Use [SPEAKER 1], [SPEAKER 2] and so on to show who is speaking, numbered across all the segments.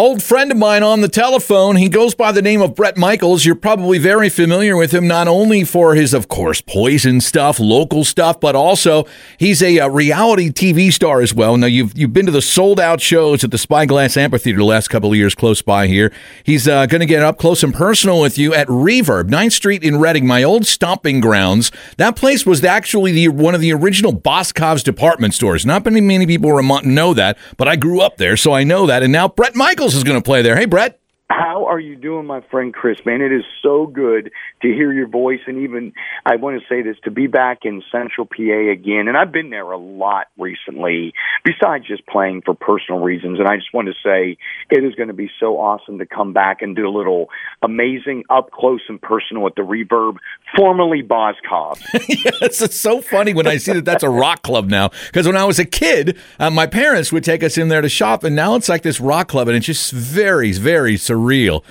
[SPEAKER 1] Old friend of mine on the telephone. He goes by the name of Bret Michaels. You're probably very familiar with him, not only for his, of course, poison stuff, local stuff, but also he's a, a reality TV star as well. Now, you've you've been to the sold out shows at the Spyglass Amphitheater the last couple of years close by here. He's uh, going to get up close and personal with you at Reverb, 9th Street in Reading, my old stomping grounds. That place was actually the one of the original Boscov's department stores. Not many, many people know that, but I grew up there, so I know that. And now Bret Michaels is going to play there. Hey, Bret.
[SPEAKER 2] How are you doing, my friend Chris? Man, it is so good to hear your voice. And even, I want to say this, to be back in Central PA again. And I've been there a lot recently, besides just playing for personal reasons. And I just want to say it is going to be so awesome to come back and do a little amazing up close and personal at the Reverb, formerly Boscov.
[SPEAKER 1] yes, it's so funny when I see that that's a rock club now. Because when I was a kid, uh, my parents would take us in there to shop. And now it's like this rock club. And it just varies, very surreal real.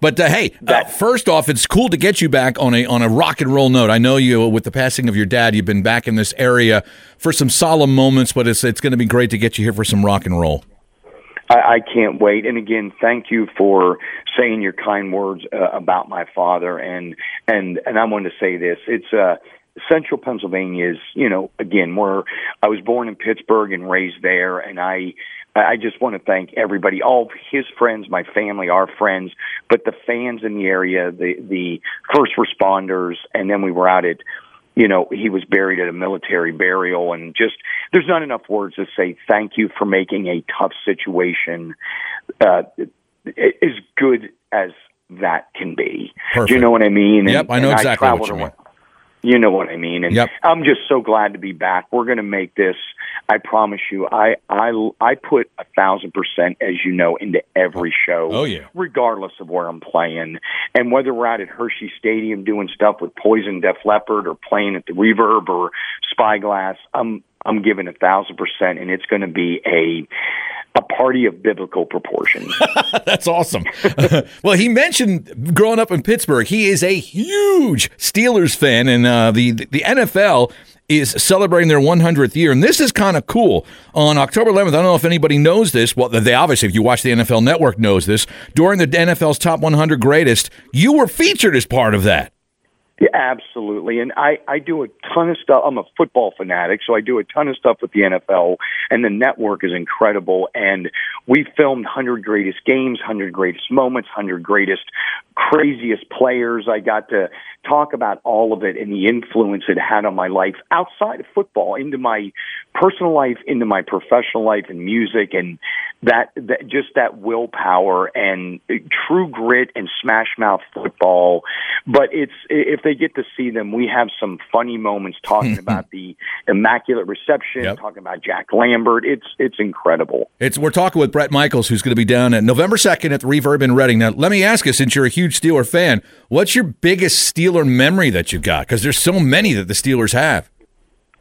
[SPEAKER 1] But uh, hey, uh, first off, it's cool to get you back on a on a rock and roll note. I know you, with the passing of your dad, you've been back in this area for some solemn moments, but it's it's going to be great to get you here for some rock and roll.
[SPEAKER 2] I, I can't wait. And again, thank you for saying your kind words uh, about my father. And and and I want to say this: it's uh, Central Pennsylvania is, you know, again, where I was born in Pittsburgh and raised there, and I I just want to thank everybody, all his friends, my family, our friends, but the fans in the area, the the first responders, and then we were out at, you know, he was buried at a military burial, and just there's not enough words to say thank you for making a tough situation uh, as good as that can be.
[SPEAKER 1] Perfect.
[SPEAKER 2] Do you know what I mean?
[SPEAKER 1] Yep, I know exactly I what you mean.
[SPEAKER 2] You know what I mean. And
[SPEAKER 1] yep.
[SPEAKER 2] I'm just so glad to be back. We're going to make this. I promise you. I I I put a thousand percent, as you know, into every show.
[SPEAKER 1] Oh yeah.
[SPEAKER 2] Regardless of where I'm playing, and whether we're out at Hershey Stadium doing stuff with Poison, Def Leppard, or playing at the Reverb or Spyglass, I'm I'm giving a thousand percent, and it's going to be a a party of biblical proportions.
[SPEAKER 1] That's awesome. well, he mentioned growing up in Pittsburgh, he is a huge Steelers fan, and uh, the the NFL is celebrating their 100th year, and this is kind of cool. On October 11th, I don't know if anybody knows this. Well, they obviously, if you watch the NFL Network, knows this. During the NFL's Top 100 Greatest, you were featured as part of that.
[SPEAKER 2] Yeah, absolutely. And I, I do a ton of stuff. I'm a football fanatic, so I do a ton of stuff with the NFL, and the network is incredible. And we filmed 100 greatest games, 100 greatest moments, 100 greatest, craziest players. I got to talk about all of it and the influence it had on my life outside of football, into my personal life, into my professional life and music, and that, that just that willpower and true grit and smash mouth football. But it's if they get to see them, we have some funny moments talking about the immaculate reception, yep. talking about Jack Lambert. It's it's incredible.
[SPEAKER 1] It's we're talking with Bret Michaels, who's going to be down at November second at the Reverb in Reading. Now, let me ask you, since you're a huge Steeler fan, what's your biggest Steeler memory that you got? Because there's so many that the Steelers have.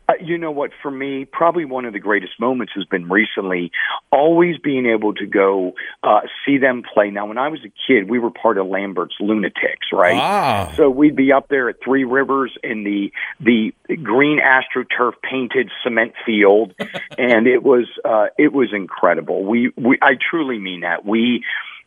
[SPEAKER 2] Uh, you know what? For me, probably one of the greatest moments has been recently always being able to go uh, see them play. Now, when I was a kid, we were part of Lambert's Lunatics, right?
[SPEAKER 1] Ah.
[SPEAKER 2] So we'd be up there at Three Rivers in the the green astroturf painted cement field, and it was uh, it was incredible. We we I truly mean that we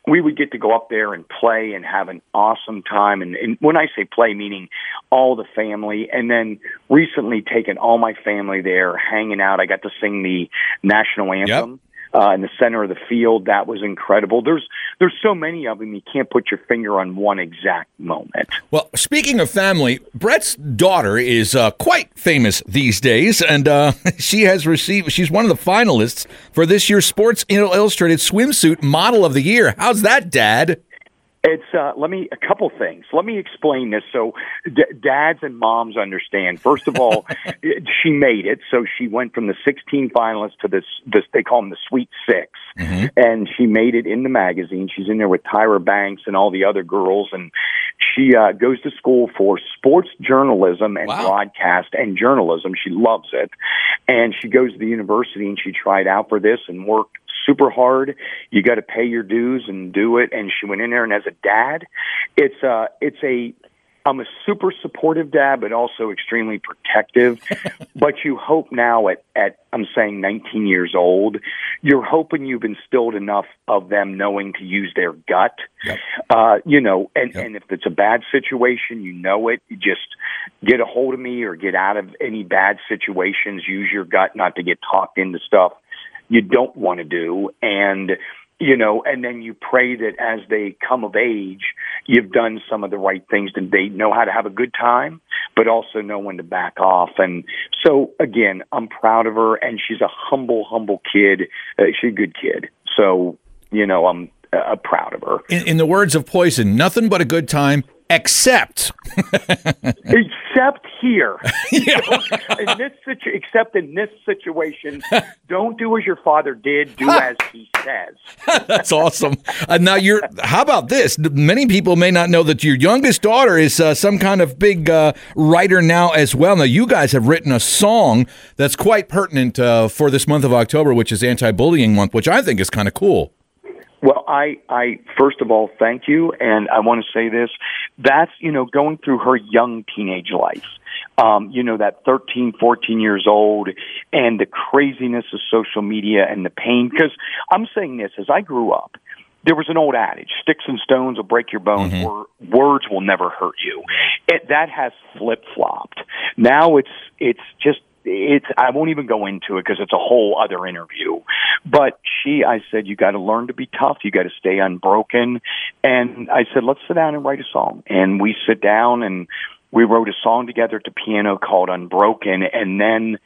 [SPEAKER 2] we would get to go up there and play and have an awesome time. And, and when I say play, meaning all the family. And then recently taken all my family there, hanging out. I got to sing the national anthem. Yep uh, in the center of the field. That was incredible. There's there's so many of them you can't put your finger on one exact moment.
[SPEAKER 1] Well, speaking of family, Bret's daughter is uh, quite famous these days, and uh, she has received. She's one of the finalists for this year's Sports Illustrated Swimsuit Model of the Year. How's that, Dad?
[SPEAKER 2] It's uh, let me a couple things. Let me explain this so d- dads and moms understand. First of all, she made it, so she went from the 16 finalists to this. This they call them the Sweet 6
[SPEAKER 1] mm-hmm.
[SPEAKER 2] and she made it in the magazine. She's in there with Tyra Banks and all the other girls, and she uh, goes to school for sports journalism and
[SPEAKER 1] wow.
[SPEAKER 2] broadcast and journalism. She loves it, and she goes to the university and she tried out for this and worked super hard. You got to pay your dues and do it. And she went in there, and as a dad, it's uh, it's a I'm a super supportive dad, but also extremely protective. but you hope now at, at, I'm saying 19 years old, you're hoping you've instilled enough of them knowing to use their gut. Yep. Uh, you know, and, yep. and if it's a bad situation, you know it, you just get a hold of me or get out of any bad situations. Use your gut not to get talked into stuff you don't want to do. And you know, and then you pray that as they come of age, you've done some of the right things and they know how to have a good time, but also know when to back off. And so again, I'm proud of her and she's a humble, humble kid. Uh, she's a good kid. So, you know, I'm uh, proud of her.
[SPEAKER 1] In, in the words of Poison, nothing but a good time except
[SPEAKER 2] except here. Yeah. in this situ- except in this situation don't do as your father did do as he says.
[SPEAKER 1] That's awesome. Uh, now you're how about this? Many people may not know that your youngest daughter is uh, some kind of big uh, writer now as well. Now you guys have written a song that's quite pertinent uh, for this month of october which is anti-bullying month which i think is kind of cool
[SPEAKER 2] well, I, I first of all thank you, and I want to say this: that's you know going through her young teenage life, um, you know that 13, 14 years old, and the craziness of social media and the pain. Because I'm saying this as I grew up, there was an old adage: "Sticks and stones will break your bones. Mm-hmm. Words will never hurt you." It, that has flip flopped. Now it's it's just it's I won't even go into it because it's a whole other interview. But she, I said, you got to learn to be tough. You got to stay unbroken. And I said, let's sit down and write a song. And we sit down and we wrote a song together at the piano called Unbroken. And then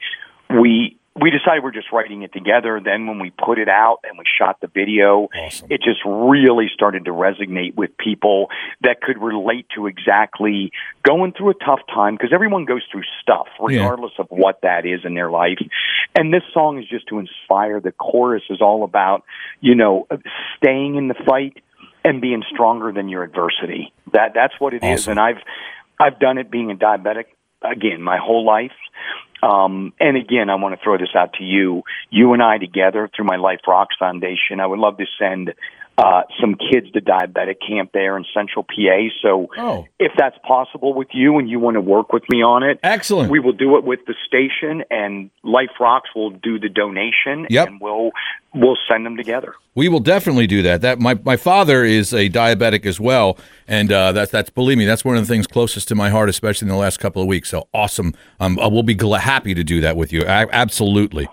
[SPEAKER 2] we we decided we're just writing it together. Then when we put it out and we shot the video, awesome. it just really started to resonate with people that could relate to exactly going through a tough time because everyone goes through stuff regardless yeah. of what that is in their life. And this song is just to inspire. The chorus is all about, you know, staying in the fight and being stronger than your adversity. That that's what it awesome. is. And I've I've done it being a diabetic again my whole life um, and again, I want to throw this out to you. You and I together through my Life Rocks Foundation, I would love to send uh, some kids to diabetic camp there in Central PA. So oh. if that's possible with you and you want to work with me on it,
[SPEAKER 1] excellent.
[SPEAKER 2] We will do it with the station, and Life Rocks will do the donation,
[SPEAKER 1] yep.
[SPEAKER 2] and we'll we'll send them together.
[SPEAKER 1] We will definitely do that. That my, my father is a diabetic as well, and uh, that's that's believe me, that's one of the things closest to my heart, especially in the last couple of weeks. So awesome! Um, we'll be gl- happy to do that with you. I, absolutely.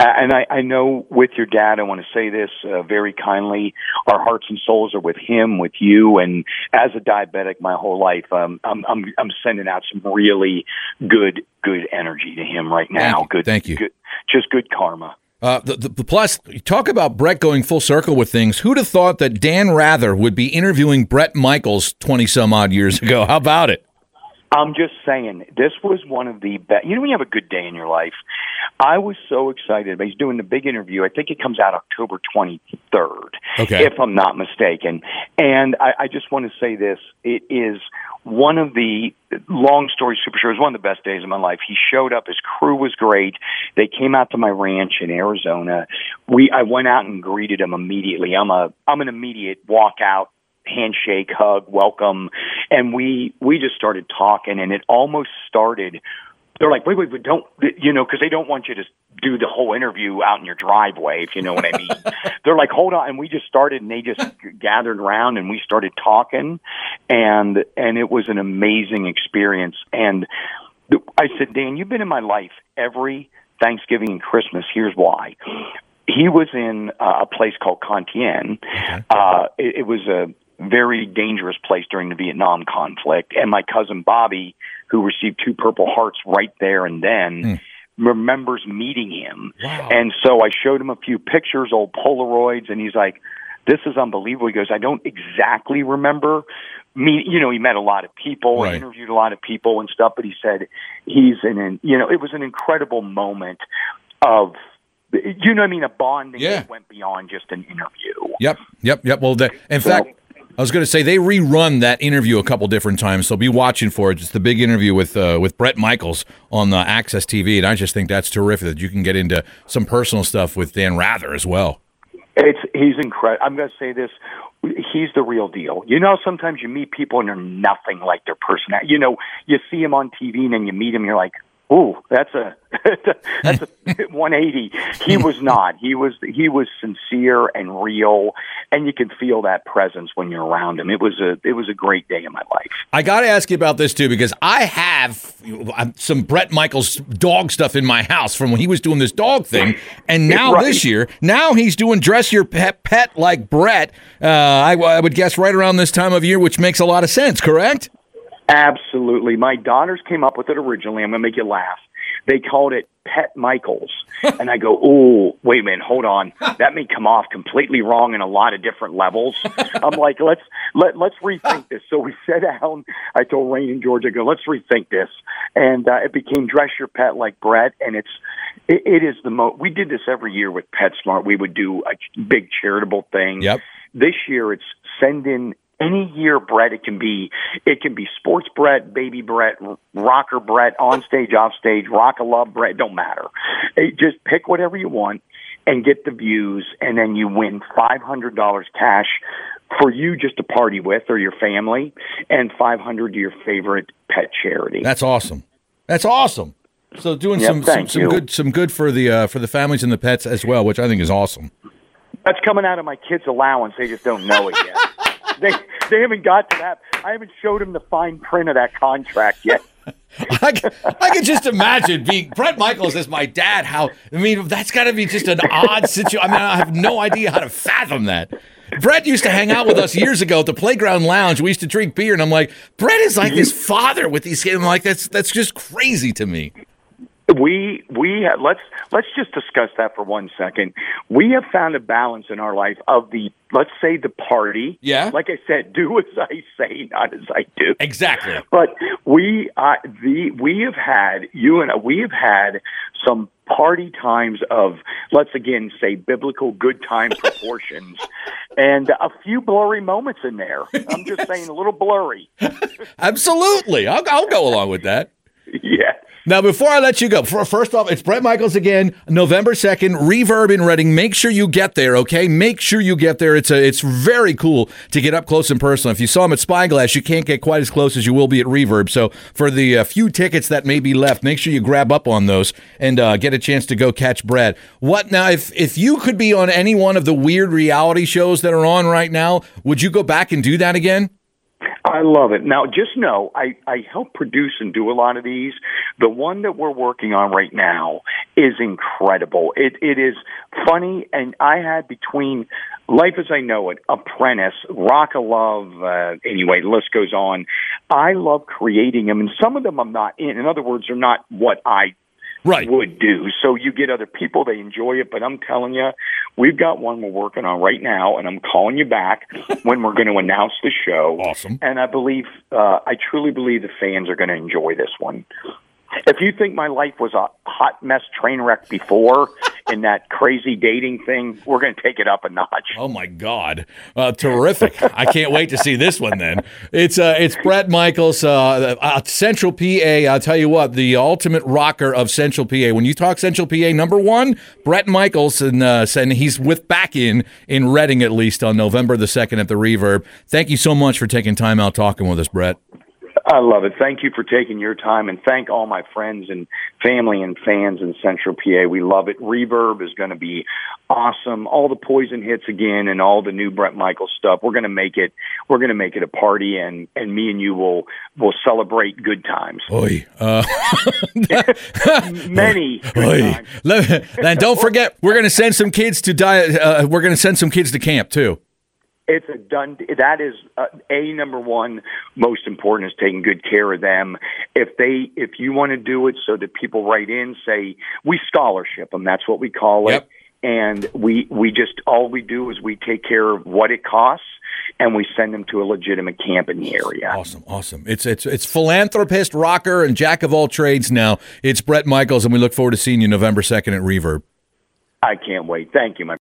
[SPEAKER 2] And I, I know with your dad, I want to say this uh, very kindly. Our hearts and souls are with him, with you, and as a diabetic, my whole life, um, I'm, I'm, I'm sending out some really good, good energy to him right now.
[SPEAKER 1] Thank.
[SPEAKER 2] Good,
[SPEAKER 1] thank you.
[SPEAKER 2] Good, just good karma.
[SPEAKER 1] Uh, the, the, the plus, talk about Bret going full circle with things. Who'd have thought that Dan Rather would be interviewing Bret Michaels twenty some odd years ago? How about it?
[SPEAKER 2] I'm just saying, this was one of the best. You know, when you have a good day in your life, I was so excited. He's doing the big interview. I think it comes out October 23rd,
[SPEAKER 1] okay.
[SPEAKER 2] if I'm not mistaken. And I, I just want to say this: it is one of the long story super sure. It was one of the best days of my life. He showed up. His crew was great. They came out to my ranch in Arizona. We I went out and greeted him immediately. I'm a I'm an immediate walk out handshake, hug, welcome, and we we just started talking, and it almost started. They're like, wait, wait, but don't, you know, because they don't want you to do the whole interview out in your driveway, if you know what I mean. They're like, hold on, and we just started, and they just gathered around, and we started talking, and and it was an amazing experience. And I said, Dan, you've been in my life every Thanksgiving and Christmas. Here's why he was in uh, a place called Con Thien. Uh, it, it was a very dangerous place during the Vietnam conflict. And my cousin Bobby, who received two Purple Hearts right there and then, mm. remembers meeting him. Wow. And so I showed him a few pictures, old Polaroids, and he's like, this is unbelievable. He goes, I don't exactly remember me, you know, he met a lot of people, right. interviewed a lot of people and stuff, but he said he's in an, you know, it was an incredible moment of you know what I mean? A bonding yeah. that went beyond just an interview.
[SPEAKER 1] Yep, yep, yep. Well, the, in so, fact, I was going to say they rerun that interview a couple different times, so be watching for it. It's the big interview with uh, with Bret Michaels on the AXS TV, and I just think that's terrific that you can get into some personal stuff with Dan Rather as well.
[SPEAKER 2] It's he's incredible. I'm going to say this: he's the real deal. You know, sometimes you meet people and they're nothing like their personality. You know, you see him on TV and then you meet him, you're like, Ooh, that's a that's a 180. He was not. He was he was sincere and real, and you can feel that presence when you're around him. It was a it was a great day in my life.
[SPEAKER 1] I got to ask you about this too because I have some Bret Michaels dog stuff in my house from when he was doing this dog thing, and now right. this year, now he's doing dress your pet pet like Bret. Uh, I, I would guess right around this time of year, which makes a lot of sense. Correct?
[SPEAKER 2] Absolutely. My daughters came up with it originally. I'm going to make you laugh. They called it Pet Michaels. and I go, oh, wait a minute, hold on. That may come off completely wrong in a lot of different levels. I'm like, let's let let's rethink this. So we sat down. I told Raine and Jorja, I go, let's rethink this. And uh, it became Dress Your Pet Like Bret. And it's it, it is the most. We did this every year with PetSmart. We would do a big charitable thing.
[SPEAKER 1] Yep.
[SPEAKER 2] This year, it's send in any year Bret it can be it can be sports Bret, baby Bret, rocker Bret, on stage, off stage, Rock of Love Bret, don't matter. It, just pick whatever you want and get the views and then you win five hundred dollars cash for you just to party with or your family and five hundred to your favorite pet charity.
[SPEAKER 1] That's awesome. That's awesome. So doing yep, some some, some good some good for the uh, for the families and the pets as well, which I think is awesome.
[SPEAKER 2] That's coming out of my kids' allowance. They just don't know it yet. they they haven't got to that. I haven't showed him the fine print of that contract yet.
[SPEAKER 1] I, can, I can just imagine being Bret Michaels as my dad. How I mean, that's got to be just an odd situation. I mean, I have no idea how to fathom that. Bret used to hang out with us years ago at the playground lounge. We used to drink beer, and I'm like, Bret is like mm-hmm. his father with these kids. I'm like, that's that's just crazy to me.
[SPEAKER 2] We we have, let's let's just discuss that for one second. We have found a balance in our life of the let's say the party.
[SPEAKER 1] Yeah.
[SPEAKER 2] Like I said, do as I say, not as I do.
[SPEAKER 1] Exactly.
[SPEAKER 2] But we uh, the we have had you and we have had some party times of let's again say biblical good time proportions and a few blurry moments in there. I'm just yes. saying a little blurry.
[SPEAKER 1] Absolutely. I'll, I'll go along with that.
[SPEAKER 2] Yeah.
[SPEAKER 1] Now, before I let you go, first off, it's Bret Michaels again, November 2nd, Reverb in Reading. Make sure you get there, okay? Make sure you get there. It's a, it's very cool to get up close and personal. If you saw him at Spyglass, you can't get quite as close as you will be at Reverb. So, for the uh, few tickets that may be left, make sure you grab up on those and uh, get a chance to go catch Bret. What now, if, if you could be on any one of the weird reality shows that are on right now, would you go back and do that again?
[SPEAKER 2] I love it. Now, just know I, I help produce and do a lot of these. The one that we're working on right now is incredible. It it is funny, and I had between Life as I Know It, Apprentice, Rock of Love. Uh, anyway, the list goes on. I love creating them, and some of them I'm not in. In other words, they're not what I
[SPEAKER 1] right.
[SPEAKER 2] would do. So you get other people, they enjoy it. But I'm telling you, we've got one we're working on right now, and I'm calling you back when we're going to announce the show.
[SPEAKER 1] Awesome.
[SPEAKER 2] And I believe, uh, I truly believe the fans are going to enjoy this one. If you think my life was a hot mess train wreck before in that crazy dating thing, we're going to take it up a notch.
[SPEAKER 1] Oh my God, uh, terrific! I can't wait to see this one. Then it's uh, it's Bret Michaels, uh, uh, Central PA. I'll tell you what, the ultimate rocker of Central PA. When you talk Central PA, number one, Bret Michaels, and uh, and he's with back in in Reading at least on November the second at the Reverb. Thank you so much for taking time out talking with us, Bret.
[SPEAKER 2] I love it. Thank you for taking your time and thank all my friends and family and fans in Central PA. We love it. Reverb is going to be awesome. All the poison hits again and all the new Bret Michaels stuff. We're going to make it, we're going to make it a party and, and me and you will, will celebrate good times.
[SPEAKER 1] Oi. Uh,
[SPEAKER 2] Many. Oi.
[SPEAKER 1] And don't forget, we're going to send some kids to die. Uh, we're going to send some kids to camp too
[SPEAKER 2] it's a done. That is uh, a number one. Most important is taking good care of them. If they, if you want to do it, so that people write in, say we scholarship them. That's what we call it.
[SPEAKER 1] Yep.
[SPEAKER 2] And we we just all we do is we take care of what it costs and we send them to a legitimate camp in the area.
[SPEAKER 1] Awesome, awesome. It's it's it's philanthropist, rocker, and jack of all trades. Now it's Bret Michaels, and we look forward to seeing you November second at Reverb.
[SPEAKER 2] I can't wait. Thank you, my.